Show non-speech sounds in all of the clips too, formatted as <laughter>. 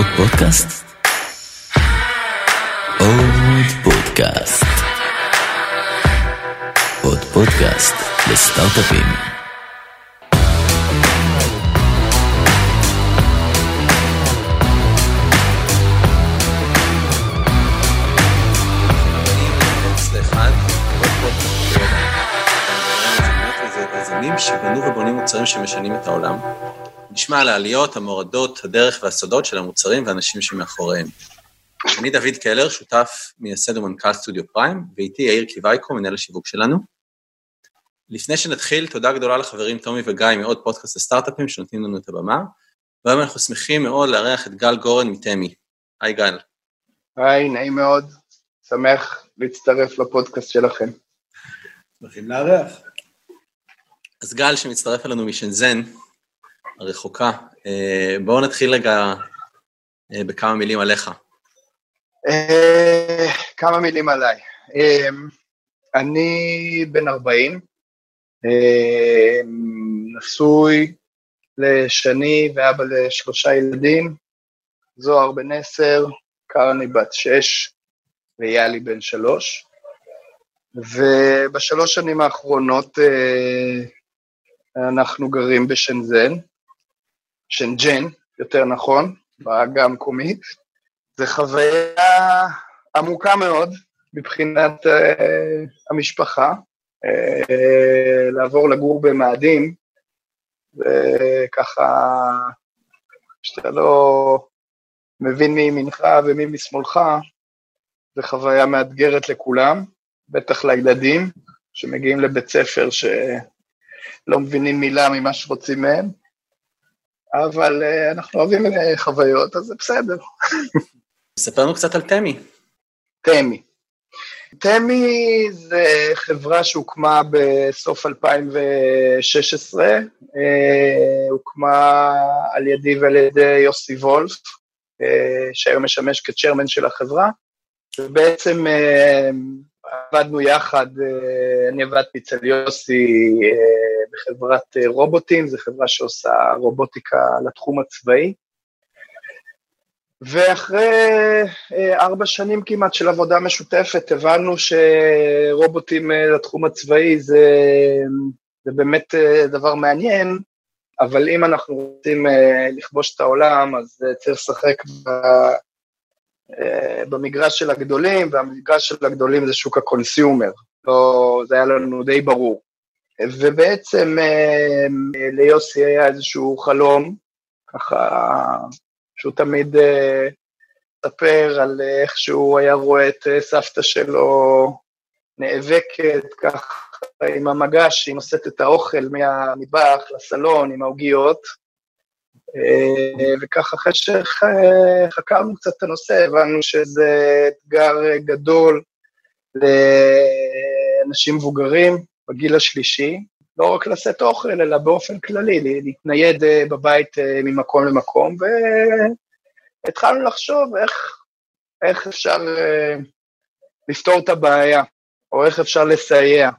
עוד פודקאסט? עוד פודקאסט. עוד פודקאסט לסטארט-אפים. שבנו ובונים מוצרים שמשנים את העולם. נשמע על העליות, המורדות, הדרך והסודות של המוצרים והאנשים שמאחוריהם. אני דוד קלר, שותף, מייסד ומנכ"ל סטודיו פריים, ואיתי יאיר קיווייקו, מנהל השיווק שלנו. לפני שנתחיל, תודה גדולה לחברים תומי וגיא מעוד פודקאסט לסטארט-אפים שנותנים לנו את הבמה, והיום אנחנו שמחים מאוד לארח את גל גורן מתמי. היי גל. היי, נעים מאוד, שמח להצטרף לפודקאסט שלכם. שמחים לארח. אז גל, שמצטרף אלינו משנזן, הרחוקה, אה, בואו נתחיל רגע אה, בכמה מילים עליך. אה, כמה מילים עליי. אני בן 40, נשוי לשני ואבא לשלושה ילדים, זוהר בן עשר, קרני בת שש ויאלי בן שלוש. ובשלוש שנים האחרונות אנחנו גרים בשנזן, שנג'ן, יותר נכון, בעגה המקומית. זו חוויה עמוקה מאוד מבחינת uh, המשפחה, uh, לעבור לגור במאדים, וככה, שאתה לא מבין מי ימינך ומי משמאלך, זו חוויה מאתגרת לכולם, בטח לילדים שמגיעים לבית ספר ש... לא מבינים מילה ממה שרוצים מהם, אבל uh, אנחנו אוהבים uh, חוויות, אז זה בסדר. ספר לנו קצת על תמי. תמי. תמי זה חברה שהוקמה בסוף 2016, uh, אה, הוקמה על ידי ועל ידי יוסי וולף, שהיום משמש כצ'רמן של החברה, ובעצם עבדנו יחד, uh, אני עבדתי אצל יוסי uh, בחברת אה, רובוטים, זו חברה שעושה רובוטיקה לתחום הצבאי. ואחרי אה, ארבע שנים כמעט של עבודה משותפת, הבנו שרובוטים אה, לתחום הצבאי זה, זה באמת דבר מעניין, אבל אם אנחנו רוצים לכבוש את העולם, אז צריך לשחק במגרש של הגדולים, והמגרש של הגדולים זה שוק ה consumer. לא, זה היה לנו די ברור. ובעצם אה, ליוסי היה איזשהו חלום, ככה, שהוא תמיד אה, מספר על איך שהוא היה רואה את אה, סבתא שלו נאבקת ככה עם המגש, היא נושאת את האוכל מהמטבח לסלון עם העוגיות, וככה אחרי שחקרנו קצת את הנושא, הבנו שזה אתגר גדול לאנשים מבוגרים, בגיל השלישי, לא רק לשאת אוכל, אלא באופן כללי, להתנייד אה, בבית אה, ממקום למקום, והתחלנו לחשוב איך, איך אפשר אה, לפתור את הבעיה, או איך אפשר לסייע,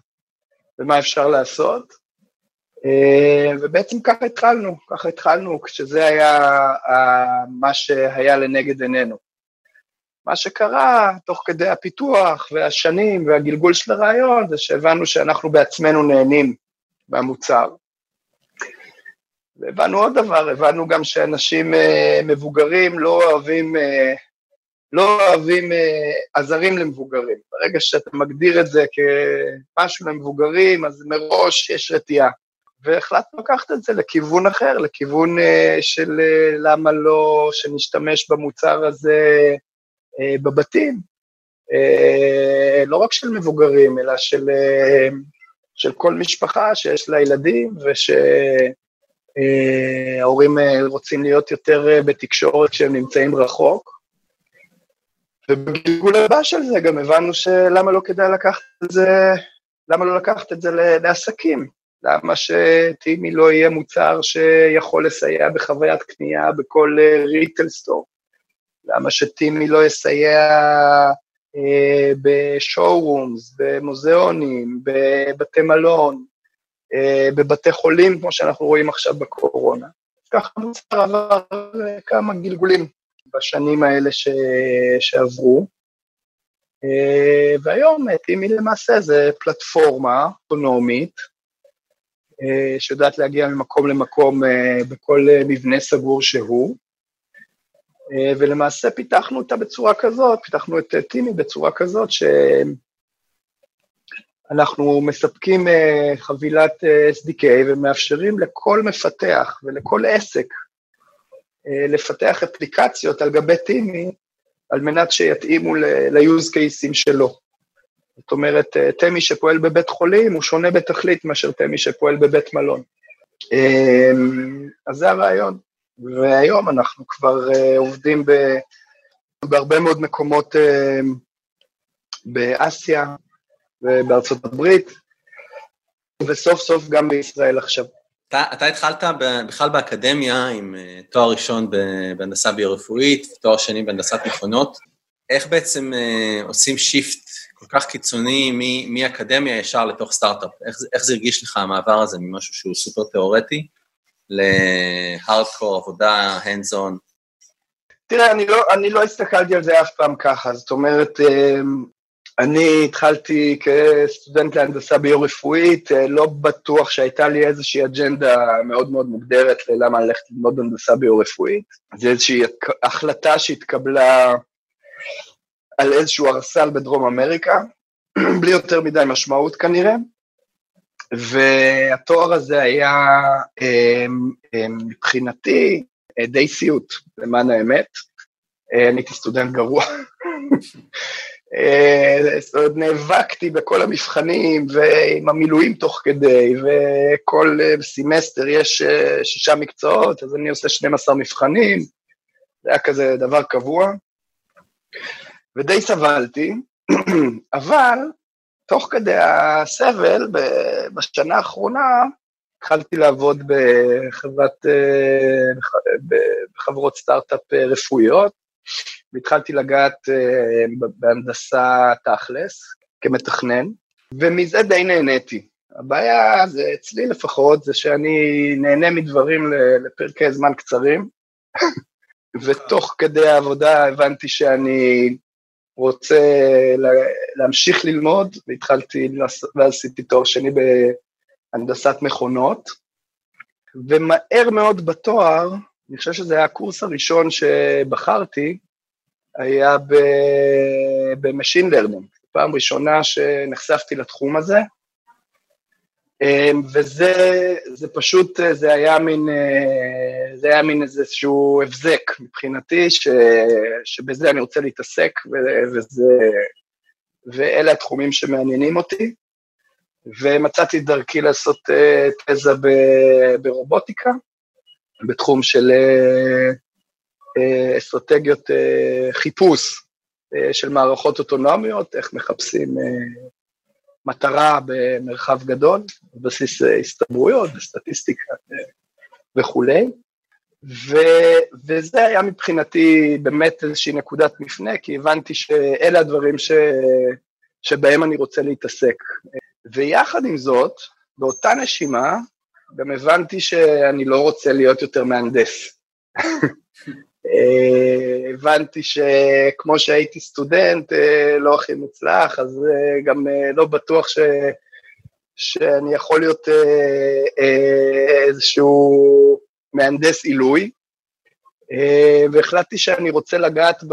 ומה אפשר לעשות. ובעצם ככה התחלנו, ככה התחלנו, כשזה היה מה שהיה לנגד עינינו. מה שקרה תוך כדי הפיתוח והשנים והגלגול של הרעיון זה שהבנו שאנחנו בעצמנו נהנים מהמוצר. והבנו עוד דבר, הבנו גם שאנשים uh, מבוגרים לא אוהבים, לא אוהבים עזרים למבוגרים. ברגע שאתה מגדיר את זה כמשהו למבוגרים, אז מראש יש רתיעה. והחלטנו לקחת את זה לכיוון אחר, לכיוון uh, של uh, למה לא שנשתמש במוצר הזה אה, בבתים, אה, לא רק של מבוגרים, אלא של, אה, של כל משפחה שיש לה ילדים, ושההורים רוצים להיות יותר בתקשורת כשהם נמצאים רחוק. ובגלגול הבא של זה גם הבנו שלמה לא כדאי לקחת את זה, למה לא לקחת את זה לעסקים? למה שטימי לא יהיה מוצר שיכול לסייע בחוויית קנייה בכל ריטל סטור? למה שטימי לא יסייע אה, בשואורומס, במוזיאונים, בבתי מלון, אה, בבתי חולים, כמו שאנחנו רואים עכשיו בקורונה. ככה מוצר עבר כמה גלגולים. בשנים האלה ש... שעברו. אה, והיום טימי למעשה זה פלטפורמה אוטונומית, אה, שיודעת להגיע ממקום למקום אה, בכל מבנה סגור שהוא, ולמעשה פיתחנו אותה בצורה כזאת, פיתחנו את טימי בצורה כזאת שאנחנו מספקים חבילת SDK ומאפשרים לכל מפתח ולכל עסק לפתח אפליקציות על גבי טימי על מנת שיתאימו ל-use cases שלו. זאת אומרת, אה, תמי שפועל בבית חולים הוא שונה בתכלית מאשר תמי שפועל בבית מלון. אמ, אז זה הרעיון. והיום אנחנו כבר אה, עובדים ב, בהרבה מאוד מקומות אה, באסיה ובארצות הברית, וסוף סוף גם בישראל עכשיו. אתה, אתה התחלת בכלל באקדמיה עם תואר ראשון בהנדסה ביו-רפואית, תואר שני בהנדסת מכונות. איך בעצם עושים shift כל כך קיצוני מאקדמיה ישר לתוך סטארט-אפ? איך, איך זה הרגיש לך המעבר הזה ממשהו שהוא סופר תיאורטי להארדקור, עבודה, hands on? תראה, אני לא, אני לא הסתכלתי על זה אף פעם ככה, זאת אומרת, אה, אני התחלתי כסטודנט להנדסה ביו-רפואית, אה, לא בטוח שהייתה לי איזושהי אג'נדה מאוד מאוד מוגדרת ללמה ללכת ללמוד הנדסה ביו-רפואית. זו איזושהי החלטה שהתקבלה על איזשהו ארסל בדרום אמריקה, <clears throat> בלי יותר מדי משמעות כנראה, והתואר הזה היה אה, אה, מבחינתי די סיוט, למען האמת. אני הייתי סטודנט גרוע. <laughs> אה, זאת אומרת, נאבקתי בכל המבחנים ועם המילואים תוך כדי, וכל אה, סמסטר יש אה, שישה מקצועות, אז אני עושה 12 מבחנים, זה היה כזה דבר קבוע, ודי סבלתי, <clears throat> אבל תוך כדי הסבל, בשנה האחרונה, התחלתי לעבוד בחברת, בחברות סטארט-אפ רפואיות, והתחלתי לגעת uh, בהנדסה תכלס, כמתכנן, ומזה די נהניתי. הבעיה, זה אצלי לפחות, זה שאני נהנה מדברים לפרקי זמן קצרים, <laughs> ותוך כדי העבודה הבנתי שאני רוצה להמשיך ללמוד, והתחלתי, ועשיתי תואר שני בהנדסת מכונות, ומהר מאוד בתואר, אני חושב שזה היה הקורס הראשון שבחרתי, היה ב machine learning, פעם ראשונה שנחשפתי לתחום הזה, וזה זה פשוט, זה היה מין, אה, זה היה מין איזשהו הבזק מבחינתי, ש, שבזה אני רוצה להתעסק, וזה, ואלה התחומים שמעניינים אותי, ומצאתי דרכי לעשות אה, תזה ברובוטיקה, בתחום של אה, אה, אסטרטגיות אה, חיפוש של מערכות אוטונומיות, איך מחפשים מטרה במרחב גדול, בסיס הסתברויות וסטטיסטיקה וכולי. ו, וזה היה מבחינתי באמת איזושהי נקודת מפנה, כי הבנתי שאלה הדברים ש, שבהם אני רוצה להתעסק. ויחד עם זאת, באותה נשימה, גם הבנתי שאני לא רוצה להיות יותר מהנדס. <laughs> אה, הבנתי שכמו שהייתי סטודנט אה, לא הכי מוצלח, אז אה, גם לא בטוח ש... שאני יכול להיות איזשהו מהנדס עילוי, והחלטתי שאני רוצה לגעת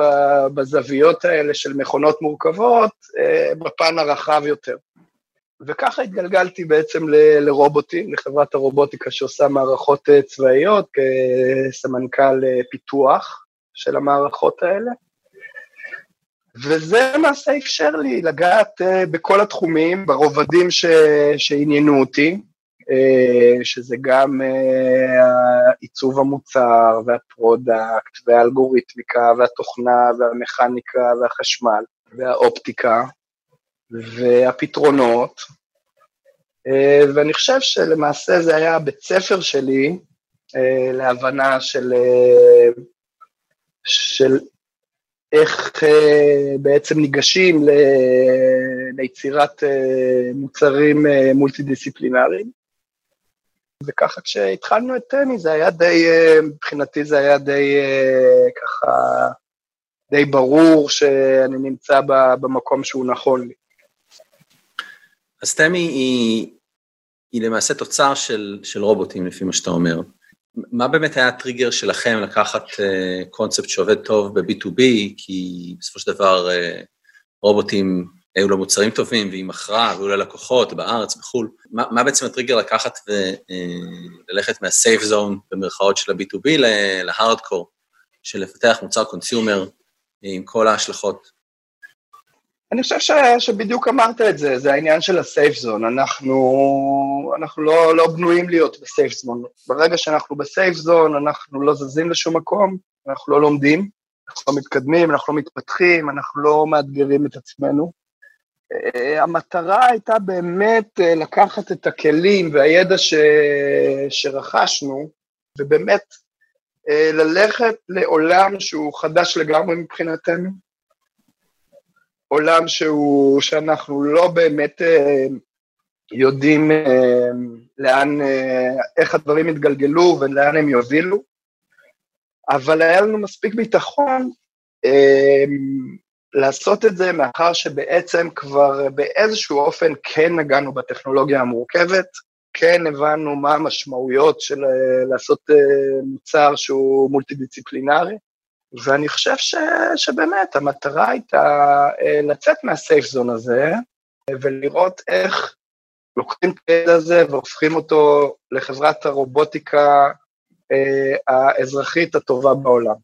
בזוויות האלה של מכונות מורכבות בפן הרחב יותר. וככה התגלגלתי בעצם ל- לרובוטים, לחברת הרובוטיקה שעושה מערכות אה, צבאיות, כסמנכ"ל אה, פיתוח של המערכות האלה. וזה למעשה אפשר לי לגעת uh, בכל התחומים, ברובדים ש... שעניינו אותי, שזה גם עיצוב המוצר וה product והאלגוריתמיקה והתוכנה והמכניקה והחשמל והאופטיקה, והפתרונות, אה, ואני חושב שלמעשה זה היה הבית ספר שלי אה, להבנה של, אה, של איך בעצם ניגשים ליצירת מוצרים מולטי-דיסציפלינריים. וככה כשהתחלנו את טני זה היה די, מבחינתי זה היה די ככה, די ברור שאני נמצא במקום שהוא נכון לי. אז תמי היא, היא למעשה תוצר של, של רובוטים, לפי מה שאתה אומר. מה באמת היה הטריגר שלכם לקחת uh, קונספט שעובד טוב ב-B2B, כי בסופו של דבר uh, רובוטים היו לו מוצרים טובים, והיא מכרה, והיו לה לקוחות בארץ, בחו"ל. מה, מה בעצם הטריגר לקחת וללכת uh, מה-safe zone, במרכאות של ה-B2B, להארדקור, של לפתח מוצר קונסיומר עם כל ההשלכות אני חושב ש, שבדיוק אמרת את זה, זה העניין של הסייף זון. אנחנו, אנחנו לא, לא בנויים להיות בסייף זון. ברגע שאנחנו בסייף זון, אנחנו לא זזים לשום מקום, אנחנו לא לומדים, אנחנו לא מתקדמים, אנחנו לא מתפתחים, אנחנו לא מאתגרים את עצמנו. Uh, המטרה הייתה באמת uh, לקחת את הכלים והידע ש... שרכשנו, ובאמת uh, ללכת לעולם שהוא חדש לגמרי מבחינתנו, עולם שהוא, שאנחנו לא באמת אה, יודעים אה, לאן, אה, איך הדברים יתגלגלו ולאן הם יובילו, אבל היה לנו מספיק ביטחון לעשות את זה, מאחר שבעצם כבר באיזשהו אופן כן נגענו בטכנולוגיה המורכבת, כן הבנו מה המשמעויות של לעשות מוצר שהוא מולטי-דיציפלינרי, ואני חושב ש, שבאמת המטרה הייתה אה, לצאת מהסייף זון הזה ולראות איך לוקחים את הילד הזה והופכים אותו לחברת הרובוטיקה אה, האזרחית הטובה בעולם.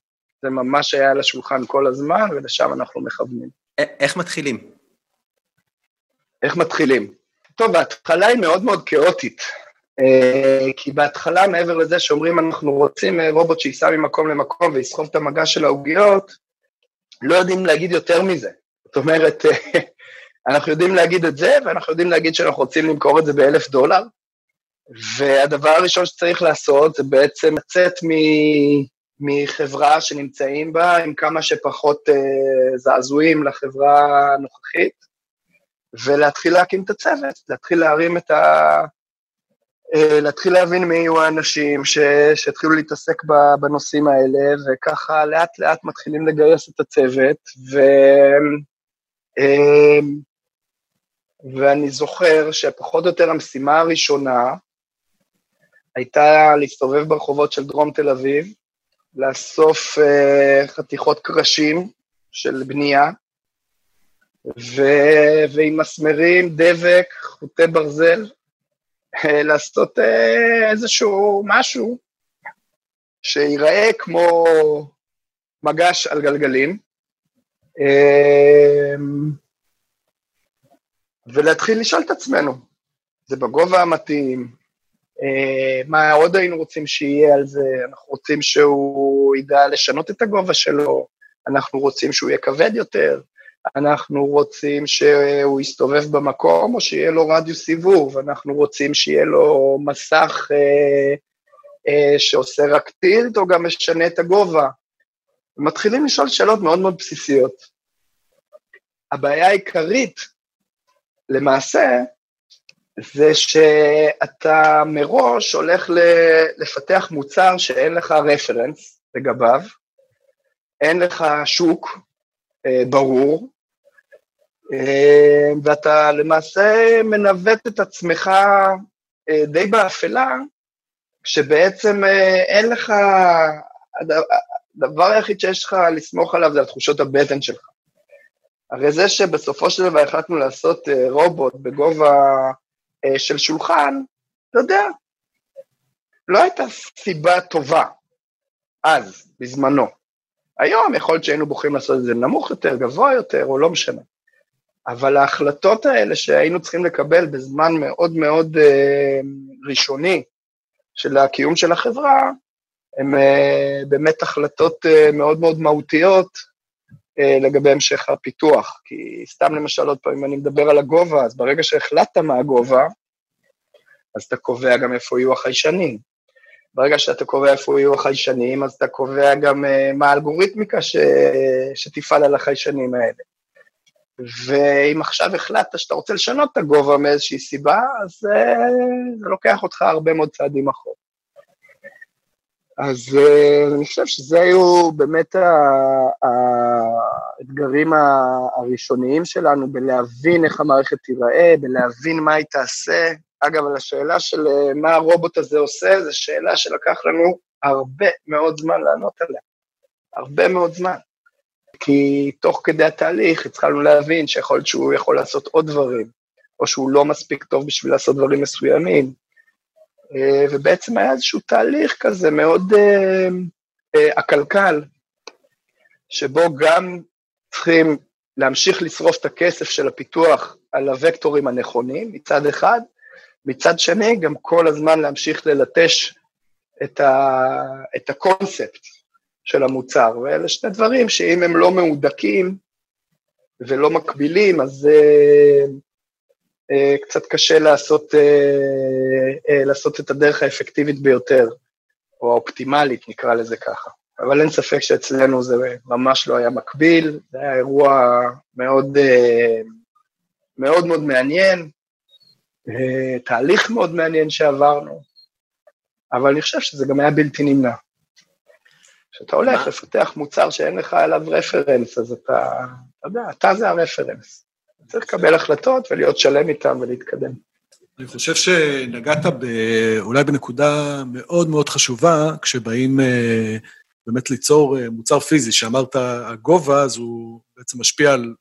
זה ממש היה על השולחן כל הזמן, ולשם אנחנו מכוונים. איך מתחילים? איך מתחילים? טוב, ההתחלה היא מאוד מאוד כאוטית. אה, כי בהתחלה, מעבר לזה שאומרים אנחנו רוצים אה, רובוט שייסע ממקום למקום ויסחוב את המגע של העוגיות, לא יודעים להגיד יותר מזה. זאת אומרת, אה, <laughs> אנחנו יודעים להגיד את זה, ואנחנו יודעים להגיד שאנחנו רוצים למכור את זה באלף דולר, והדבר הראשון שצריך לעשות זה בעצם לצאת מ... מחברה שנמצאים בה עם כמה שפחות uh, זעזועים לחברה הנוכחית, ולהתחיל להקים את הצוות, להתחיל להרים את, ה... אה, להתחיל להבין מי יהיו האנשים שהתחילו להתעסק בנושאים האלה, וככה לאט לאט מתחילים לגייס את הצוות, ו... אמ, ואני זוכר שפחות או יותר המשימה הראשונה הייתה להסתובב ברחובות של דרום תל אביב, לאסוף uh, חתיכות קרשים של בנייה, ו... ועם מסמרים, דבק, חוטי ברזל, אה, לעשות אה, איזשהו משהו שיראה כמו מגש על גלגלים, אה, ולהתחיל לשאול את עצמנו, זה בגובה המתאים, מה עוד היינו רוצים שיהיה על זה, אנחנו רוצים שהוא ידע לשנות את הגובה שלו, אנחנו רוצים שהוא יהיה כבד יותר, אנחנו רוצים שהוא יסתובב במקום או שיהיה לו רדיוס סיבוב, אנחנו רוצים שיהיה לו מסך אה, אה, שעושה רק טילט או גם משנה את הגובה. מתחילים לשאול שאלות מאוד מאוד בסיסיות. הבעיה העיקרית, למעשה, זה שאתה מראש הולך לפתח מוצר שאין לך רפרנס לגביו, אין לך שוק אה, ברור, ואתה למעשה מנווט את עצמך אה, די באפלה, שבעצם אה, אין לך, הדבר היחיד שיש לך לסמוך עליו זה על תחושות הבטן שלך. הרי זה שבסופו של דבר החלטנו לעשות רובוט בגובה של שולחן, אתה יודע, לא הייתה סיבה טובה אז, בזמנו. היום יכול להיות שהיינו בוחרים לעשות את זה נמוך יותר, גבוה יותר, או לא משנה. אבל ההחלטות האלה שהיינו צריכים לקבל בזמן מאוד מאוד אה, ראשוני של הקיום של החברה, הן אה, באמת החלטות אה, מאוד מאוד מהותיות אה, לגבי המשך הפיתוח. כי סתם למשל, עוד פעם, אם אני מדבר על הגובה, אז ברגע שהחלטת מה הגובה, אז אתה קובע גם איפה יהיו החיישנים. ברגע שאתה קובע איפה יהיו החיישנים, אז אתה קובע גם אה, מה האלגוריתמיקה ש... שתפעל על החיישנים האלה. ואם עכשיו החלטת שאתה רוצה לשנות את הגובה מאיזושהי סיבה, אז uh, זה לוקח אותך הרבה מאוד צעדים אחורה. אז uh, אני חושב שזה היו באמת האתגרים הראשוניים שלנו בלהבין איך המערכת תיראה, בלהבין מה היא תעשה. אגב, על השאלה של uh, מה הרובוט הזה עושה, זו שאלה שלקח לנו הרבה מאוד זמן לענות עליה. הרבה מאוד זמן. כי תוך כדי התהליך התחלנו להבין שיכול להיות שהוא יכול לעשות עוד דברים, או שהוא לא מספיק טוב בשביל לעשות דברים מסוימים. אה, ובעצם היה איזשהו תהליך כזה מאוד עקלקל, אה, שבו גם צריכים להמשיך לשרוף את הכסף של הפיתוח על הוקטורים הנכונים מצד אחד, מצד שני גם כל הזמן להמשיך ללטש את, ה, את הקונספט של המוצר, ואלה שני דברים שאם הם לא מהודקים ולא מקבילים, אז uh, uh, קצת קשה לעשות, uh, uh, לעשות את הדרך האפקטיבית ביותר, או האופטימלית, נקרא לזה ככה. אבל אין ספק שאצלנו זה ממש לא היה מקביל, זה היה אירוע מאוד uh, מאוד, מאוד מעניין, uh, תהליך מאוד מעניין שעברנו, אבל אני חושב שזה גם היה בלתי נמנע. כשאתה הולך לפתח מוצר שאין לך עליו רפרנס, אז אתה, אתה יודע, אתה זה הרפרנס. צריך לקבל החלטות ולהיות שלם איתם ולהתקדם. אני חושב שנגעת ב, אולי בנקודה מאוד מאוד חשובה, כשבאים אה, באמת ליצור אה, מוצר פיזי, שאמרת הגובה, אז הוא בעצם משפיע על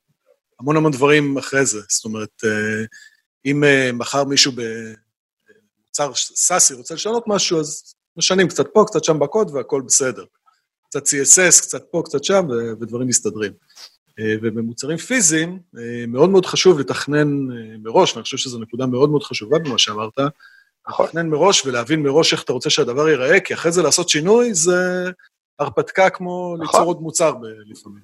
המון המון דברים אחרי זה. זאת אומרת, אה, אם מחר מישהו במוצר סאסי רוצה לשנות משהו, אז משנים קצת פה, קצת שם בקוד והכול בסדר. קצת CSS, קצת פה, קצת שם, ודברים מסתדרים. אה, ובמוצרים פיזיים, אה, מאוד מאוד חשוב לתכנן אה, מראש, ואני חושב שזו נקודה מאוד מאוד חשובה במה שאמרת, נכון. לתכנן מראש ולהבין מראש איך אתה רוצה שהדבר ייראה, כי אחרי זה לעשות שינוי זה הרפתקה כמו נכון. ליצור עוד מוצר לפעמים.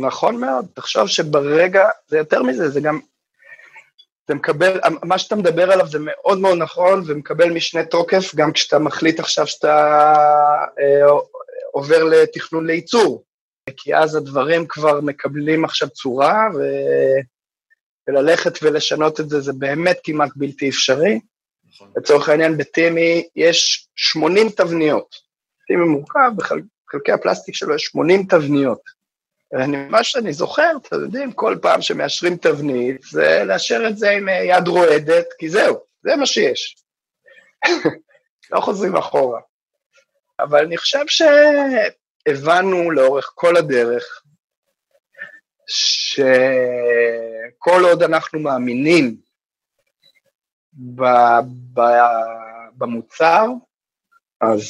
נכון מאוד, תחשוב שברגע, זה יותר מזה, זה גם, זה מקבל, מה שאתה מדבר עליו זה מאוד מאוד נכון, ומקבל משנה תוקף, גם כשאתה מחליט עכשיו שאתה עובר לתכנון לייצור, כי אז הדברים כבר מקבלים עכשיו צורה, ו... וללכת ולשנות את זה זה באמת כמעט בלתי אפשרי. נכון. לצורך העניין בטימי יש 80 תבניות. טימי מורכב, בחלקי הפלסטיק שלו יש 80 תבניות. אני, מה שאני זוכר, אתם יודעים, כל פעם שמאשרים תבנית, זה לאשר את זה עם יד רועדת, כי זהו, זה מה שיש. <laughs> לא חוזרים אחורה. אבל אני חושב שהבנו לאורך כל הדרך שכל עוד אנחנו מאמינים במוצר, אז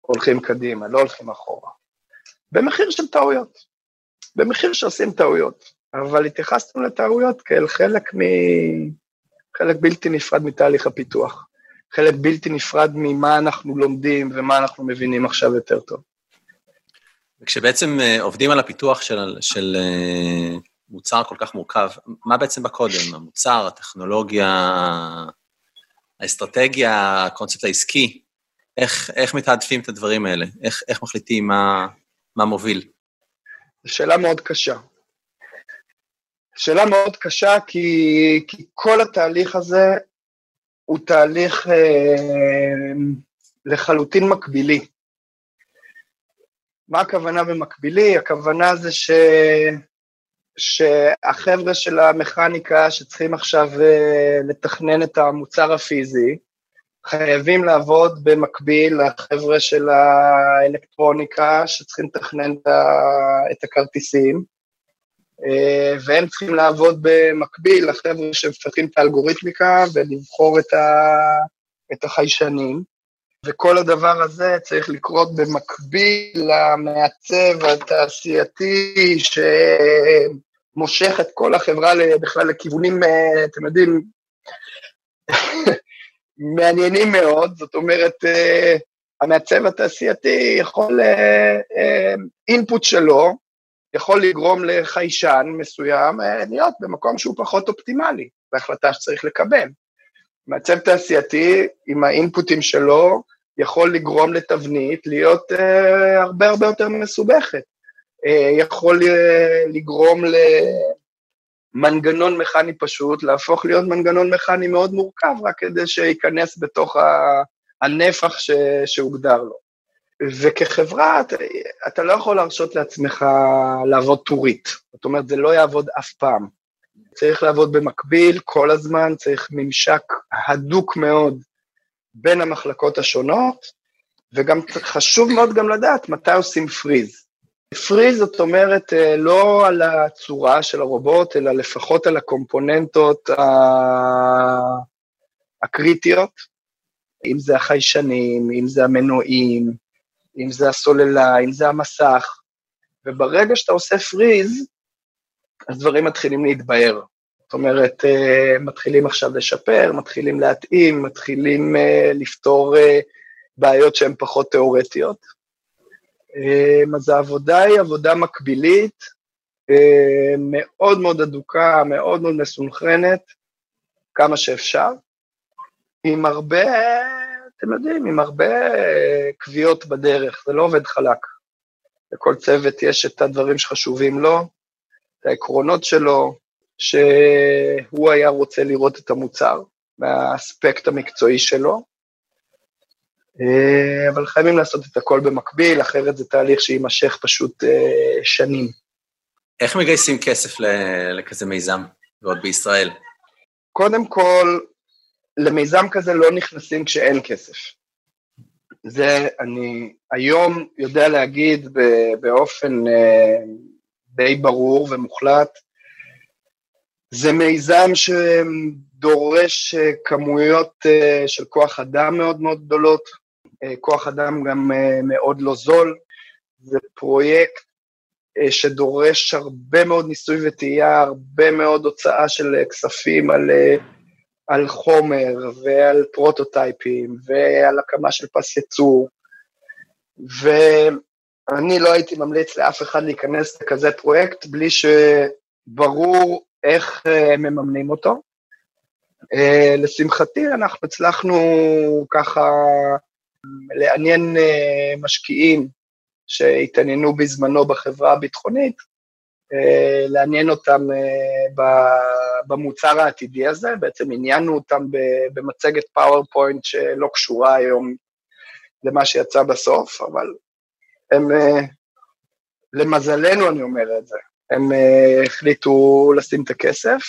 הולכים קדימה, לא הולכים אחורה. במחיר של טעויות, במחיר שעושים טעויות, אבל התייחסנו לטעויות כאל חלק, מ... חלק בלתי נפרד מתהליך הפיתוח. חלק בלתי נפרד ממה אנחנו לומדים ומה אנחנו מבינים עכשיו יותר טוב. וכשבעצם אה, עובדים על הפיתוח של, של אה, מוצר כל כך מורכב, מה בעצם בקודם? המוצר, הטכנולוגיה, האסטרטגיה, הקונספט העסקי, איך, איך מתעדפים את הדברים האלה? איך, איך מחליטים מה, מה מוביל? זו שאלה מאוד קשה. שאלה מאוד קשה כי, כי כל התהליך הזה הוא תהליך אה, לחלוטין מקבילי. מה הכוונה במקבילי? הכוונה זה ש... שהחבר'ה של המכניקה שצריכים עכשיו אה, לתכנן את המוצר הפיזי, חייבים לעבוד במקביל לחבר'ה של האלקטרוניקה שצריכים לתכנן את הכרטיסים, והם צריכים לעבוד במקביל לחבר'ה שמפתחים את האלגוריתמיקה ולבחור את, ה, את החיישנים. וכל הדבר הזה צריך לקרות במקביל למעצב התעשייתי שמושך את כל החברה בכלל לכיוונים, אה, אתם יודעים, <laughs> מעניינים מאוד, זאת אומרת, אה, המעצב התעשייתי יכול, אינפוט שלו, יכול לגרום לחיישן מסוים אה, להיות במקום שהוא פחות אופטימלי, זו החלטה שצריך לקבל. מעצב תעשייתי עם האינפוטים שלו יכול לגרום לתבנית להיות uh, הרבה הרבה יותר מסובכת. Uh, יכול uh, לגרום ל... מנגנון מכני פשוט, להפוך להיות מנגנון מכני מאוד מורכב, רק כדי שייכנס בתוך ה- הנפח ש, שהוגדר לו. וכחברה, אתה, אתה לא יכול להרשות לעצמך לעבוד טורית. זאת אומרת, זה לא יעבוד אף פעם. צריך לעבוד במקביל כל הזמן, צריך ממשק הדוק מאוד בין המחלקות השונות, וגם חשוב מאוד גם לדעת מתי עושים פריז. פריז זאת אומרת אה, לא על הצורה של הרובוט, אלא לפחות על הקומפוננטות הקריטיות, אם זה החיישנים, אם זה המנועים, אם זה הסוללה, אם זה המסך, וברגע שאתה עושה פריז, אז דברים מתחילים להתבהר. זאת אומרת, אה, מתחילים עכשיו לשפר, מתחילים להתאים, מתחילים אה, לפתור אה, בעיות שהן פחות תיאורטיות. אז העבודה היא עבודה מקבילית, מאוד מאוד אדוקה, מאוד מאוד מסונכרנת, כמה שאפשר, עם הרבה, אתם יודעים, עם הרבה קביעות בדרך, זה לא עובד חלק. לכל צוות יש את הדברים שחשובים לו, את העקרונות שלו, שהוא היה רוצה לראות את המוצר, מהאספקט המקצועי שלו, אה, אבל חייבים לעשות את הכל במקביל, אחרת זה תהליך שיימשך פשוט אה, שנים. איך מגייסים כסף לכזה מיזם, ועוד בישראל? קודם כל, למיזם כזה לא נכנסים כשאין כסף. זה אני היום יודע להגיד באופן אה, די ברור ומוחלט, זה מיזם שדורש אה, כמויות אה, של כוח אדם מאוד מאוד גדולות, כוח אדם גם מאוד לא זול, זה פרויקט שדורש הרבה מאוד ניסוי וטעייה, הרבה מאוד הוצאה של כספים על, על חומר ועל פרוטוטייפים ועל הקמה של פס ייצור, ואני לא הייתי ממליץ לאף אחד להיכנס לכזה פרויקט בלי שברור איך uh, מממנים אותו. Uh, לשמחתי, אנחנו הצלחנו ככה לעניין uh, משקיעים שהתעניינו בזמנו בחברה הביטחונית, לעניין אותם uh, במוצר העתידי הזה, בעצם עניינו אותם במצגת PowerPoint שלא קשורה היום למה שיצא בסוף, אבל הם, uh, למזלנו אני אומר את זה, הם החליטו לשים את הכסף,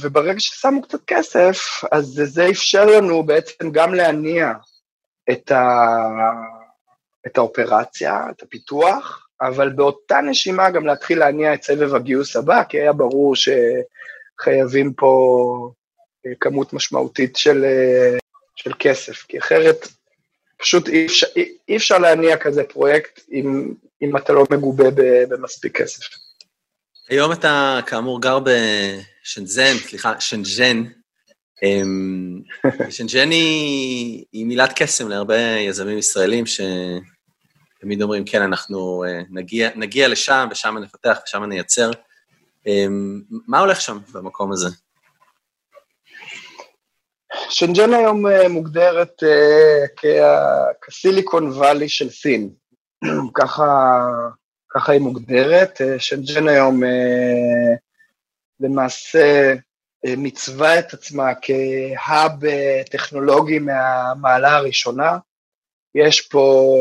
וברגע ששמו קצת כסף, אז זה אפשר לנו בעצם גם להניע את, ה... את האופרציה, את הפיתוח, אבל באותה נשימה גם להתחיל להניע את סבב הגיוס הבא, כי היה ברור שחייבים פה אה, כמות משמעותית של, של כסף, כי אחרת פשוט אי אפשר, אי, אפשר להניע כזה פרויקט אם, אם אתה לא מגובה במספיק כסף. היום אתה כאמור גר בשנזן, סליחה, שנז'ן. אמ, <laughs> שנז'ן היא, היא מילת קסם להרבה יזמים ישראלים שתמיד אומרים, כן, אנחנו אה, נגיע, נגיע לשם ושם נפתח ושם נייצר. אמ, מה הולך שם במקום הזה? שנג'ן היום אה, מוגדרת אה, כסיליקון וואלי של סין. <clears throat> ככה, ככה היא מוגדרת. שנג'ן היום למעשה מצווה את עצמה כהאב טכנולוגי מהמעלה הראשונה. יש פה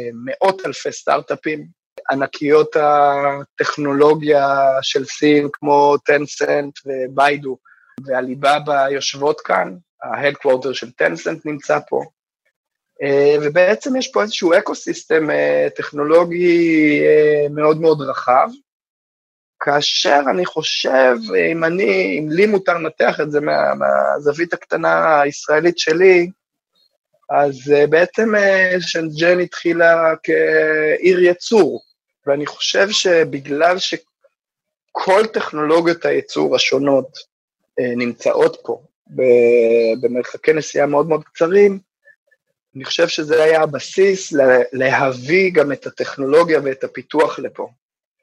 מאות אלפי סטארט-אפים, ענקיות הטכנולוגיה של סין כמו Tencent ו Baidu, ועליבאבא יושבות כאן, ה headquarter של Tencent נמצא פה, אה, ובעצם יש פה איזשהו אקו-סיסטם אה, טכנולוגי אה, מאוד מאוד רחב, כאשר אני חושב, אם אני, אם לי מותר לנתח את זה מה, מהזווית הקטנה הישראלית שלי, אז בעצם שנג'ן התחילה כעיר יצור, ואני חושב שבגלל שכל טכנולוגיות הייצור השונות אה, נמצאות פה במרחקי נסיעה מאוד מאוד קצרים, אני חושב שזה היה הבסיס להביא גם את הטכנולוגיה ואת הפיתוח לפה.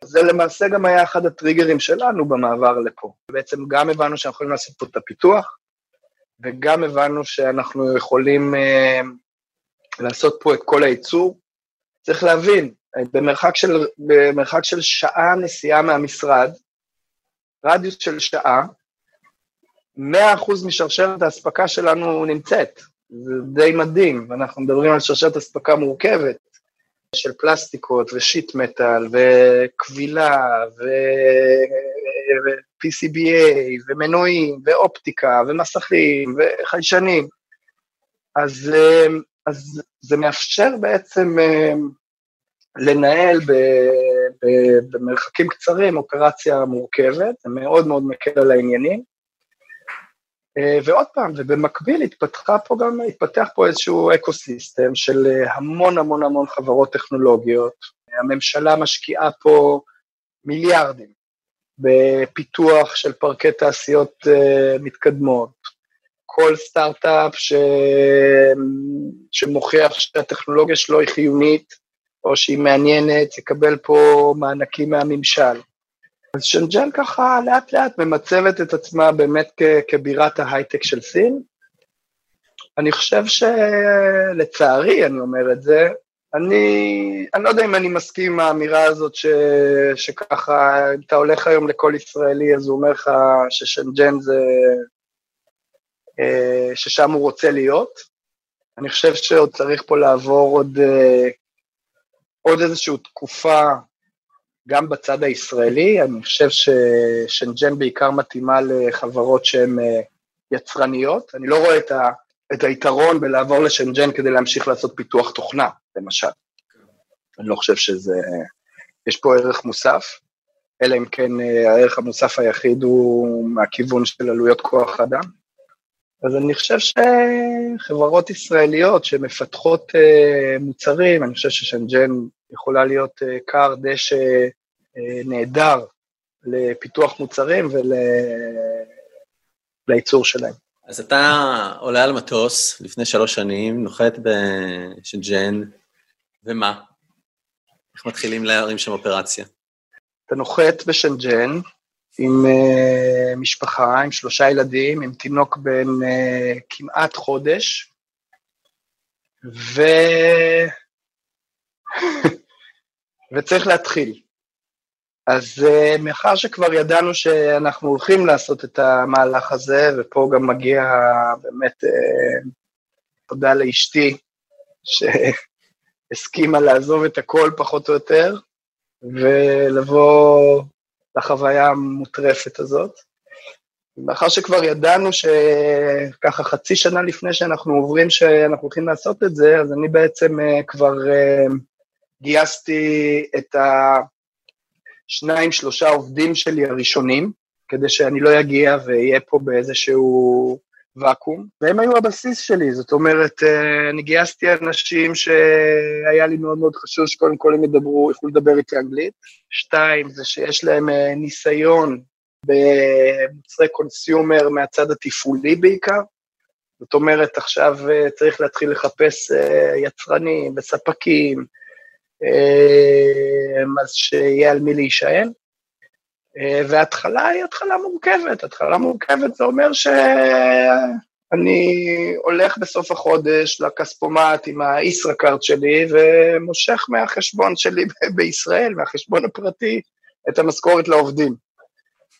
זה למעשה גם היה אחד הטריגרים שלנו במעבר לפה. בעצם גם הבנו שאנחנו יכולים לעשות פה את הפיתוח, וגם הבנו שאנחנו יכולים uh, לעשות פה את כל הייצור. צריך להבין, במרחק של, במרחק של שעה נסיעה מהמשרד, רדיוס של שעה, 100% משרשרת האספקה שלנו נמצאת. זה די מדהים, ואנחנו מדברים על שרשרת אספקה מורכבת של פלסטיקות ושיט מטאל וכבילה ו-PCBA ומנועים ואופטיקה ומסכים וחיישנים. אז, אז זה מאפשר בעצם לנהל ב, ב, במרחקים קצרים אופרציה מורכבת, זה מאוד מאוד מקל על העניינים. אה, ועוד פעם, ובמקביל התפתחה פה גם, התפתח פה איזשהו אקו-סיסטם של אה, המון המון המון חברות טכנולוגיות. הממשלה משקיעה פה מיליארדים בפיתוח של פארקי תעשיות uh, מתקדמות. כל סטארט-אפ ש... שמוכיח שהטכנולוגיה שלו היא חיונית, או שהיא מעניינת, יקבל פה מענקים מהממשל. אז שנג'ן ככה לאט לאט ממצבת את עצמה באמת כ- כבירת ההייטק של סין. אני חושב שלצערי, אני אומר את זה, אני, אני לא יודע אם אני מסכים עם האמירה הזאת ש, שככה, אם אתה הולך היום לכל ישראלי, אז הוא אומר לך ששנג'ן זה, אה, ששם הוא רוצה להיות. אני חושב שעוד צריך פה לעבור עוד, אה, עוד איזושהי תקופה גם בצד הישראלי, אני חושב ששנג'ן בעיקר מתאימה לחברות שהן אה, יצרניות. אני לא רואה את, ה, את היתרון בלעבור לשנג'ן כדי להמשיך לעשות פיתוח תוכנה, למשל. אני לא חושב שזה... יש פה ערך מוסף, אלא אם כן אה, הערך המוסף היחיד הוא מהכיוון של עלויות כוח אדם. אז אני חושב שחברות ישראליות שמפתחות אה, מוצרים, אני חושב ששנג'ן יכולה להיות כר דשא נהדר לפיתוח מוצרים ולייצור שלהם. אז אתה עולה על מטוס לפני שלוש שנים, נוחת בשנג'ן, ומה? איך מתחילים להרים שם אופרציה? אתה נוחת בשנג'ן עם uh, משפחה, עם שלושה ילדים, עם תינוק בן uh, כמעט חודש, ו... <laughs> וצריך להתחיל. אז uh, מאחר שכבר ידענו שאנחנו הולכים לעשות את המהלך הזה, ופה גם מגיע באמת uh, תודה לאשתי, שהסכימה לעזוב את הכל פחות או יותר, ולבוא לחוויה המוטרפת הזאת. מאחר שכבר ידענו שככה חצי שנה לפני שאנחנו עוברים שאנחנו הולכים לעשות את זה, אז אני בעצם uh, כבר uh, גייסתי את ה... שניים, שלושה עובדים שלי הראשונים, כדי שאני לא אגיע ואהיה פה באיזשהו ואקום, והם היו הבסיס שלי, זאת אומרת, אה, אני גייסתי אנשים שהיה לי מאוד מאוד חשוב שקודם כל הם ידברו, יוכלו לדבר איתי אנגלית. שתיים, זה שיש להם אה, ניסיון במוצרי קונסיומר מהצד התפעולי בעיקר. זאת אומרת, עכשיו אה, צריך להתחיל לחפש יצרנים וספקים, אז שיהיה על מי להישען. אה, וההתחלה היא התחלה מורכבת, התחלה מורכבת זה אומר שאני הולך בסוף החודש לכספומט עם הישראכרט שלי ומושך מהחשבון שלי בישראל, מהחשבון הפרטי, את המשכורת לעובדים.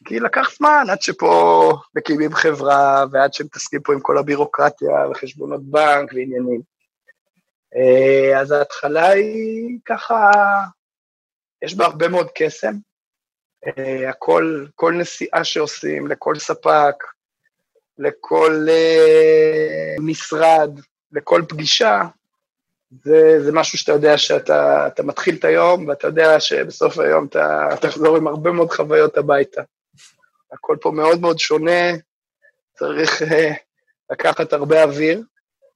כי לקח זמן עד שפה מקימים חברה ועד שמתעסקים פה עם כל הבירוקרטיה וחשבונות בנק ועניינים. אה, אז ההתחלה היא ככה, יש בה הרבה מאוד קסם. אה, הכל, כל נסיעה שעושים, לכל ספק, לכל uh, משרד, לכל פגישה, זה, זה משהו שאתה יודע שאתה מתחיל את היום, ואתה יודע שבסוף היום אתה תחזור עם הרבה מאוד חוויות הביתה. הכל פה מאוד מאוד שונה, צריך לקחת הרבה אוויר, אה,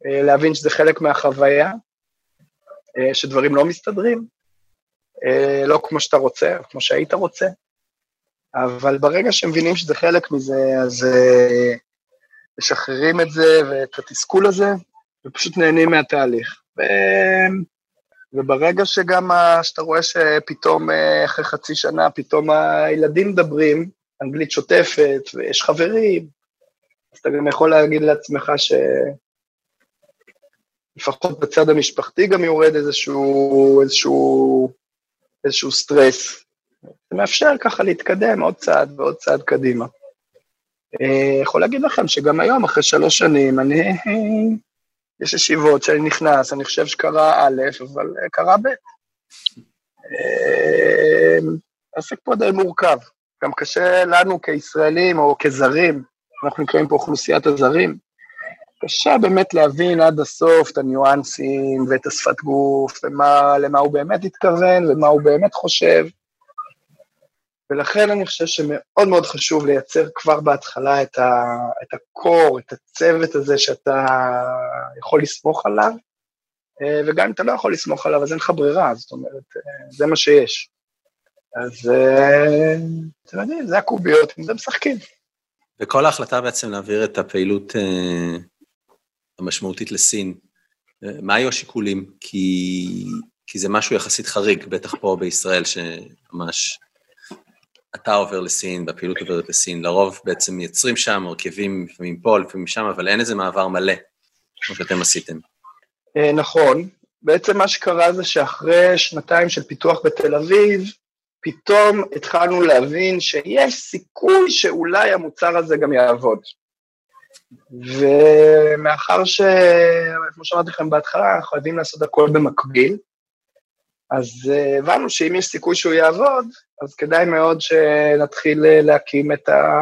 להבין שזה חלק מהחוויה, אה, שדברים לא מסתדרים, אה, לא כמו שאתה רוצה, כמו שהיית רוצה, אבל ברגע שמבינים שזה חלק מזה, אז משחררים את זה ואת התסכול הזה, ופשוט נהנים מהתהליך. ו... וברגע שגם, שאתה רואה שפתאום אחרי חצי שנה, פתאום הילדים מדברים אנגלית שוטפת, ויש חברים, אז אתה גם יכול להגיד לעצמך ש... לפחות בצד המשפחתי גם יורד איזשהו, איזשהו איזשהו סטרס. זה מאפשר ככה להתקדם עוד צעד ועוד צעד קדימה. אה, יכול להגיד לכם שגם היום, אחרי שלוש שנים, אני... יש ישיבות שאני נכנס, אני חושב שקרה א', אבל אה, קרה ב'. העסק פה די מורכב. גם קשה לנו כישראלים או כזרים, אנחנו נקראים פה אוכלוסיית הזרים, קשה באמת להבין עד הסוף את הניואנסים ואת השפת גוף, ולמה הוא באמת התכוון ומה הוא באמת חושב. ולכן אני חושב שמאוד מאוד חשוב לייצר כבר בהתחלה את, ה, את הקור, את הצוות הזה שאתה יכול לסמוך עליו, אה, וגם אם אתה לא יכול לסמוך עליו, אז אין לך ברירה, זאת אומרת, אה, זה מה שיש. אז אה, אתם יודעים, זה הקוביות, עם זה משחקים. וכל ההחלטה בעצם להעביר את הפעילות המשמעותית לסין, מה היו השיקולים? כי, כי זה משהו יחסית חריג, בטח פה בישראל, שממש אתה עובר לסין, והפעילות עוברת לסין. לרוב בעצם מייצרים שם, מרכיבים לפעמים פה, לפעמים שם, אבל אין איזה מעבר מלא, כמו שאתם עשיתם. נכון. בעצם מה שקרה זה שאחרי שנתיים של פיתוח בתל אביב, פתאום התחלנו להבין שיש סיכוי שאולי המוצר הזה גם יעבוד. ומאחר ש... כמו שאמרתי לכם בהתחלה, אנחנו חייבים לעשות הכל במקביל, אז uh, הבנו שאם יש סיכוי שהוא יעבוד, אז כדאי מאוד שנתחיל uh, להקים את, ה...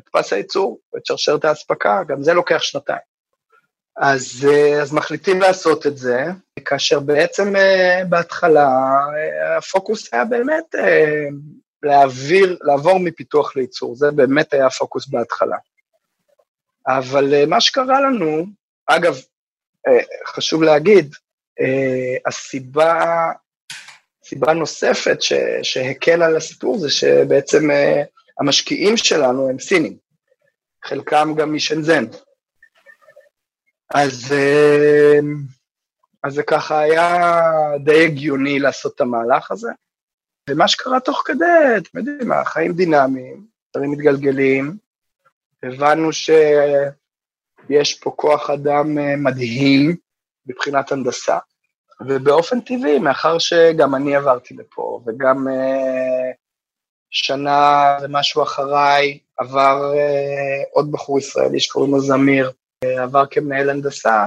את פס הייצור, את שרשרת האספקה, גם זה לוקח שנתיים. אז, uh, אז מחליטים לעשות את זה, כאשר בעצם בהתחלה הפוקוס היה באמת להעביר, לעבור מפיתוח לייצור, זה באמת היה הפוקוס בהתחלה. אבל uh, מה שקרה לנו, אגב, uh, חשוב להגיד, uh, הסיבה, סיבה נוספת ש, שהקל על הסיפור זה שבעצם המשקיעים שלנו הם סינים, חלקם גם משנזן. אז, אז זה ככה היה די הגיוני לעשות את המהלך הזה. ומה שקרה תוך כדי, אתם יודעים, החיים דינמיים, דברים מתגלגלים, הבנו שיש פה כוח אדם אה, מדהים מבחינת הנדסה, ובאופן טבעי, מאחר שגם אני עברתי לפה, וגם uh, שנה ומשהו אחריי עבר uh, עוד בחור ישראלי שקוראים לו זמיר, עבר כמנהל הנדסה,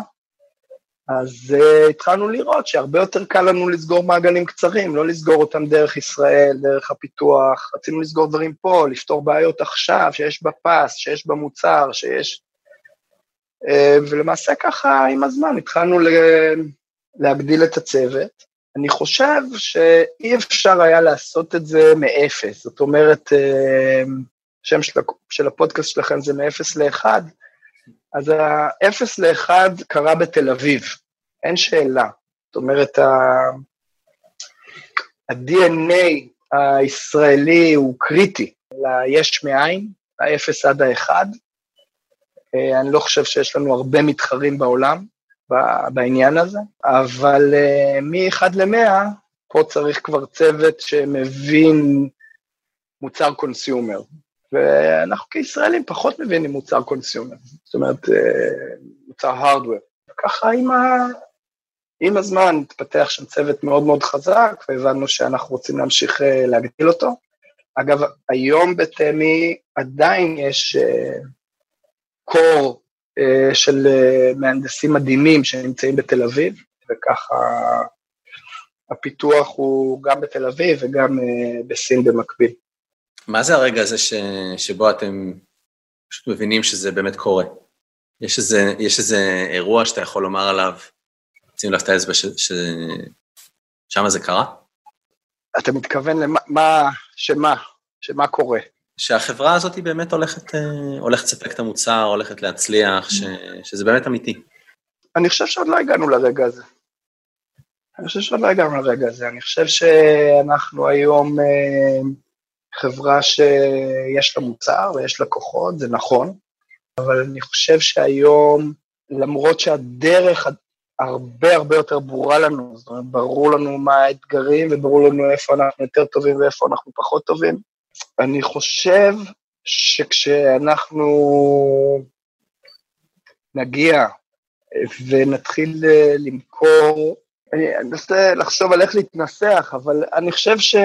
אז uh, התחלנו לראות שהרבה יותר קל לנו לסגור מעגלים קצרים, לא לסגור אותם דרך ישראל, דרך הפיתוח, רצינו לסגור דברים פה, לפתור בעיות עכשיו, שיש בפס, שיש במוצר, שיש... Uh, ולמעשה ככה, עם הזמן, התחלנו ל... להגדיל את הצוות. אני חושב שאי אפשר היה לעשות את זה מאפס, זאת אומרת, uh, השם של, של הפודקאסט שלכם זה מאפס לאחד, אז ה-0 ל-1 קרה בתל אביב, אין שאלה. זאת אומרת, ה-DNA הישראלי הוא קריטי ליש מאין, ה-0 עד ה-1. אה, אני לא חושב שיש לנו הרבה מתחרים בעולם בעניין הזה, אבל אה, מ-1 ל-100, פה צריך כבר צוות שמבין מוצר consumer. ואנחנו כישראלים פחות מבינים מוצר consumer, זאת אומרת, אה, מוצר hardware. ככה עם, ה... עם הזמן התפתח שם צוות מאוד מאוד חזק, והבנו שאנחנו רוצים להמשיך אה, להגדיל אותו. אגב, היום בטמי עדיין יש core uh, של מהנדסים מדהימים שנמצאים בתל אביב, וככה הפיתוח הוא גם בתל אביב וגם בסין במקביל. מה זה הרגע הזה ש... שבו אתם פשוט מבינים שזה באמת קורה? יש איזה, יש איזה אירוע שאתה יכול לומר עליו, שים לך את האצבע ש... ש... זה קרה? אתה מתכוון למה, מה, שמה, שמה קורה? שהחברה הזאת היא באמת הולכת, אה, הולכת לספק את המוצר, הולכת להצליח, ש... שזה באמת אמיתי. אני חושב שעוד לא הגענו לרגע הזה. אני חושב שעוד לא הגענו לרגע הזה. אני חושב שאנחנו היום... אה, חברה שיש לה מוצר ויש לה כוחות, זה נכון, אבל אני חושב שהיום, למרות שהדרך הרבה הרבה יותר ברורה לנו, זאת אומרת, ברור לנו מה האתגרים וברור לנו איפה אנחנו יותר טובים ואיפה אנחנו פחות טובים, אני חושב שכשאנחנו נגיע ונתחיל למכור אני אנסה לחשוב על איך להתנסח, אבל אני חושב ש...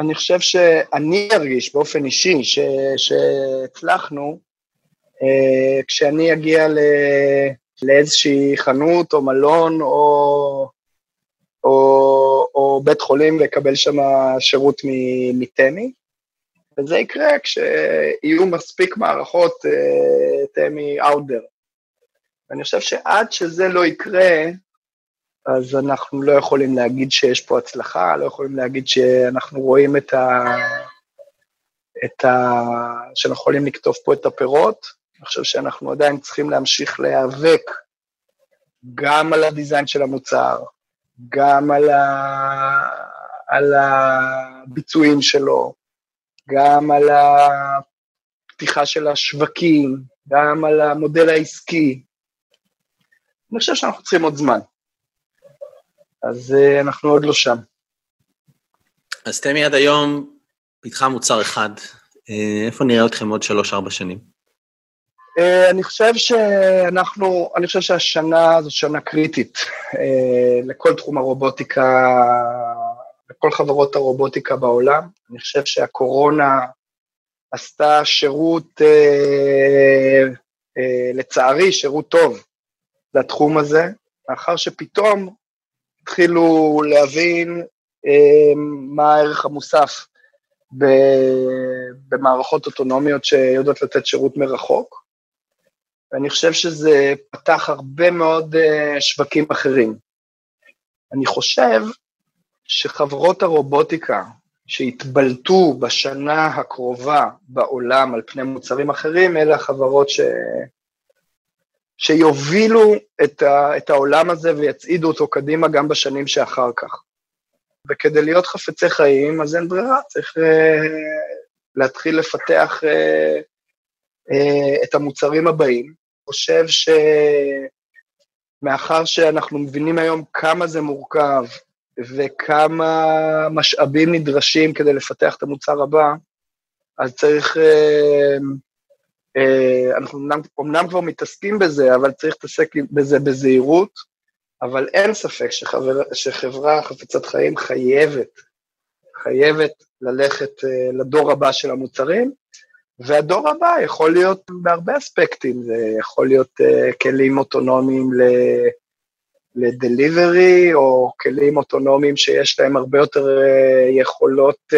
אני חושב שאני ארגיש באופן אישי. שהצלחנו, אה, כשאני אגיע ל... לאיזושהי חנות או מלון או, או, או בית חולים ואקבל שם שירות מתמי, וזה יקרה כשיהיו מספיק מערכות uh, תמי אאוטדר. ואני חושב שעד שזה לא יקרה, אז אנחנו לא יכולים להגיד שיש פה הצלחה, לא יכולים להגיד שאנחנו רואים את ה... את ה... שאנחנו יכולים לקטוף פה את הפירות. אני חושב שאנחנו עדיין צריכים להמשיך להיאבק גם על הדיזיין של המוצר, גם על, ה... על הביצועים שלו, גם על הפתיחה של השווקים, גם על המודל העסקי. אני חושב שאנחנו צריכים עוד זמן. אז uh, אנחנו עוד לא שם. אז תמי עד היום פיתחה מוצר אחד, uh, איפה נראה אתכם עוד שלוש-ארבע שנים? Uh, אני חושב שאנחנו, אני חושב שהשנה זו שנה קריטית לכל תחום הרובוטיקה, לכל חברות הרובוטיקה בעולם. אני חושב שהקורונה עשתה שירות, לצערי, שירות טוב לתחום הזה, מאחר שפתאום התחילו להבין אה, מה הערך המוסף במערכות אוטונומיות שיודעות לתת שירות מרחוק, ואני חושב שזה פתח הרבה מאוד אה, שווקים אחרים. אני חושב שחברות הרובוטיקה שהתבלטו בשנה הקרובה בעולם על פני מוצרים אחרים, אלה החברות ש... שיובילו את, ה, את העולם הזה ויצעידו אותו קדימה גם בשנים שאחר כך. וכדי להיות חפצי חיים, אז אין ברירה, צריך uh, להתחיל לפתח uh, uh, את המוצרים הבאים. אני חושב שמאחר שאנחנו מבינים היום כמה זה מורכב וכמה משאבים נדרשים כדי לפתח את המוצר הבא, אז צריך אה, אנחנו אמנם, אמנם כבר מתעסקים בזה, אבל צריך להתעסק בזה בזהירות, אבל אין ספק שחבר, שחברה חפצת חיים חייבת, חייבת ללכת אה, לדור הבא של המוצרים, והדור הבא יכול להיות בהרבה אספקטים, זה יכול להיות uh, כלים אוטונומיים ל... לדליברי, או כלים אוטונומיים שיש להם הרבה יותר יכולות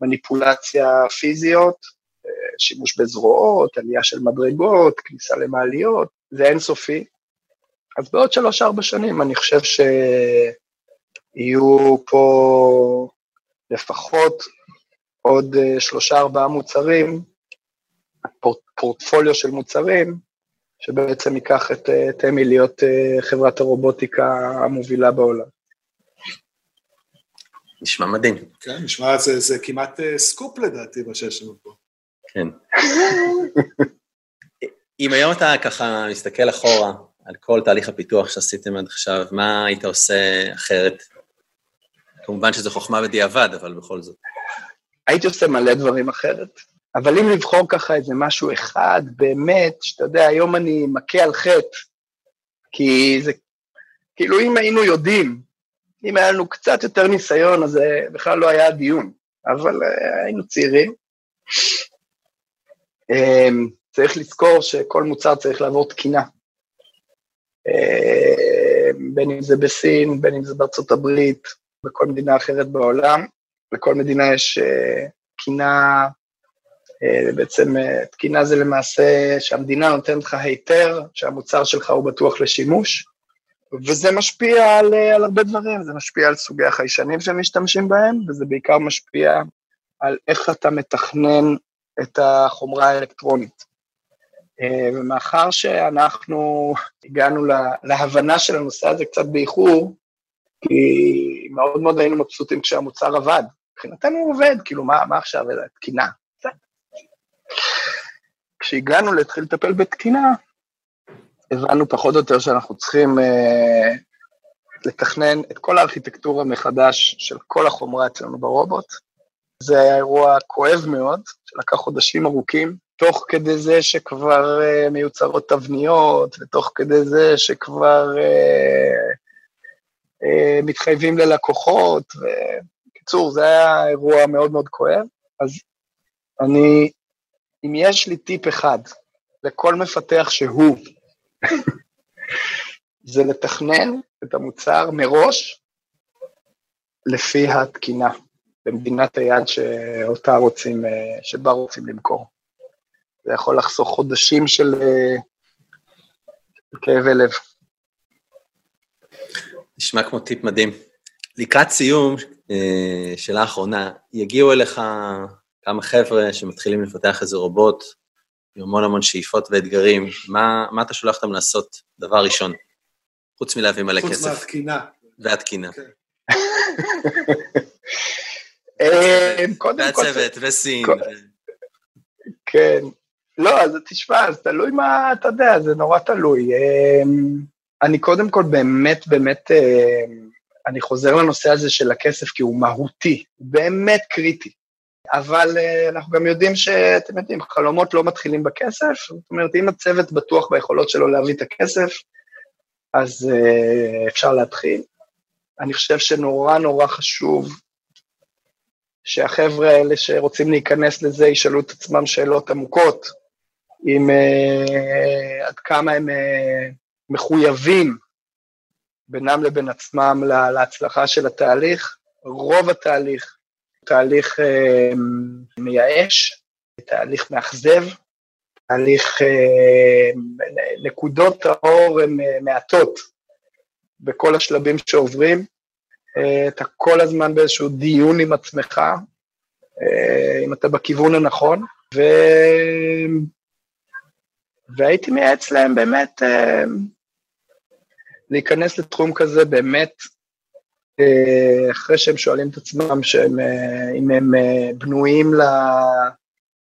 מניפולציה פיזיות, שימוש בזרועות, עלייה של מדרגות, כניסה למעליות, זה אינסופי. אז בעוד שלוש-ארבע שנים אני חושב שיהיו פה לפחות עוד אה, שלושה-ארבעה מוצרים, פורט, פורטפוליו של מוצרים, שבעצם ייקח את אה, תמי להיות אה, חברת הרובוטיקה המובילה בעולם. נשמע מדהים. כן, נשמע, זה, זה כמעט סקופ לדעתי, מה שיש לנו פה. כן. <laughs> אם היום אתה ככה מסתכל אחורה על כל תהליך הפיתוח שעשיתם עד עכשיו, מה היית עושה אחרת? כמובן שזו חוכמה בדיעבד, אבל בכל זאת. הייתי עושה מלא דברים אחרת, אבל אם לבחור ככה איזה משהו אחד, באמת, שאתה יודע, היום אני מכה על חטא, כי זה, כאילו אם היינו יודעים, אם היה לנו קצת יותר ניסיון, אז זה בכלל לא היה דיון, אבל uh, היינו צעירים. אמ, צריך לזכור שכל מוצר צריך לעבור תקינה. אמ, בין אם זה בסין, בין אם זה בארצות הברית, בכל מדינה אחרת בעולם. לכל מדינה יש אה, תקינה, אה, בעצם אה, תקינה זה למעשה שהמדינה נותנת לך היתר, שהמוצר שלך הוא בטוח לשימוש, וזה משפיע על, על הרבה דברים, זה משפיע על סוגי החיישנים שמשתמשים בהם, וזה בעיקר משפיע על איך אתה מתכנן את החומרה האלקטרונית. אה, ומאחר שאנחנו הגענו להבנה של הנושא הזה קצת באיחור, כי מאוד מאוד היינו מבסוטים כשהמוצר עבד. מבחינתנו הוא עובד, כאילו, מה, מה עכשיו, תקינה? כשהגענו להתחיל לטפל בתקינה, הבנו פחות או יותר שאנחנו צריכים אה, לתכנן את כל הארכיטקטורה מחדש של כל החומרה אצלנו ברובוט, זה היה אירוע כואב מאוד, שלקח חודשים ארוכים, תוך כדי זה שכבר uh, מיוצרות תבניות, ותוך כדי זה שכבר uh, אה, מתחייבים ללקוחות, ובקיצור, זה היה אירוע מאוד מאוד כואב. אז אני, אם יש לי טיפ אחד לכל מפתח שהוא, <laughs> זה לתכנן את המוצר מראש לפי התקינה במדינת היעד שאותה רוצים, אה, שבה רוצים למכור. זה יכול לחסוך חודשים של אה, כאבי לב. נשמע כמו טיפ מדהים. לקראת סיום, אה, שאלה אחרונה, יגיעו אליך כמה חבר'ה שמתחילים לפתח איזה רובוט עם המון המון שאיפות ואתגרים, מה, מה אתה שולח אותם לעשות דבר ראשון, חוץ מלהביא מלא חוץ כסף? מהתקינה. והתקינה. כן. <laughs> אה, <laughs> קודם כל, והצוות, וסין. כן. לא, אז תשמע, אז תלוי מה, אתה יודע, זה נורא תלוי. אמ, אני קודם כל באמת, באמת, אמ, אני חוזר לנושא הזה של הכסף, כי הוא מהותי, באמת קריטי. אבל אה, אנחנו גם יודעים שאתם יודעים, חלומות לא מתחילים בכסף, זאת אומרת, אם הצוות בטוח ביכולות שלו להביא את הכסף, אז אה, אפשר להתחיל. אני חושב שנורא נורא חשוב שהחבר'ה האלה שרוצים להיכנס לזה ישאלו את עצמם שאלות עמוקות, עם uh, עד כמה הם uh, מחויבים בינם לבין עצמם לה, להצלחה של התהליך. רוב התהליך הוא תהליך uh, מייאש, תהליך מאכזב, תהליך, uh, נקודות האור הן uh, מעטות בכל השלבים שעוברים. Uh, אתה כל הזמן באיזשהו דיון עם עצמך, uh, אם אתה בכיוון הנכון, ו... והייתי מייעץ להם באמת uh, להיכנס לתחום כזה באמת, אחרי שהם שואלים את עצמם שהם, אם הם בנויים.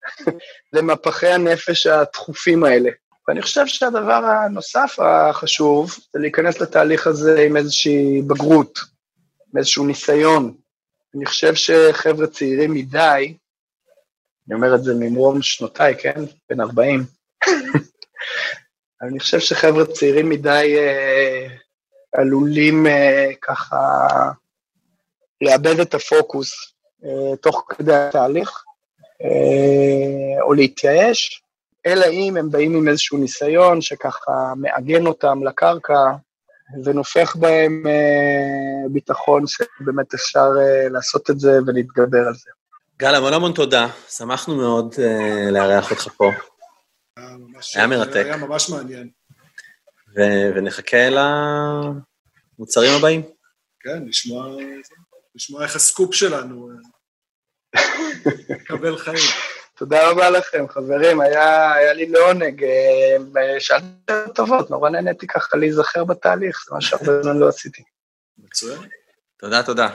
<laughs> למפחי הנפש הדחופים האלה. ואני חושב שהדבר הנוסף החשוב זה להיכנס לתהליך הזה עם איזושהי בגרות, עם איזשהו ניסיון. אני חושב שחבר'ה צעירים מדי, אני אומר את זה ממרום שנותיי, כן? בן 40, אני חושב שחבר'ה צעירים מדי אה, עלולים אה, ככה לאבד את הפוקוס אה, תוך כדי התהליך, אה, או להתייאש, אלא אם הם באים עם איזשהו ניסיון שככה מעגן אותם לקרקע ונופח בהם אה, ביטחון שבאמת אפשר אה, לעשות את זה ולהתגבר על זה. גל, המון המון תודה, שמחנו מאוד uh, לארח אותך פה, היה ממש- היה מרתק. היה ממש מעניין. ו- ונחכה למוצרים הבאים. כן, לשמוע, לשמוע איך הסקופ שלנו אה, <laughs> מקבל חיים. תודה רבה לכם, חברים, היה, היה לי לעונג. אה, שאלתם שאלות טובות, נורא נהניתי ככה להיזכר בתהליך, זה מה שהרבה זמן לא עשיתי. מצוין. תודה, תודה.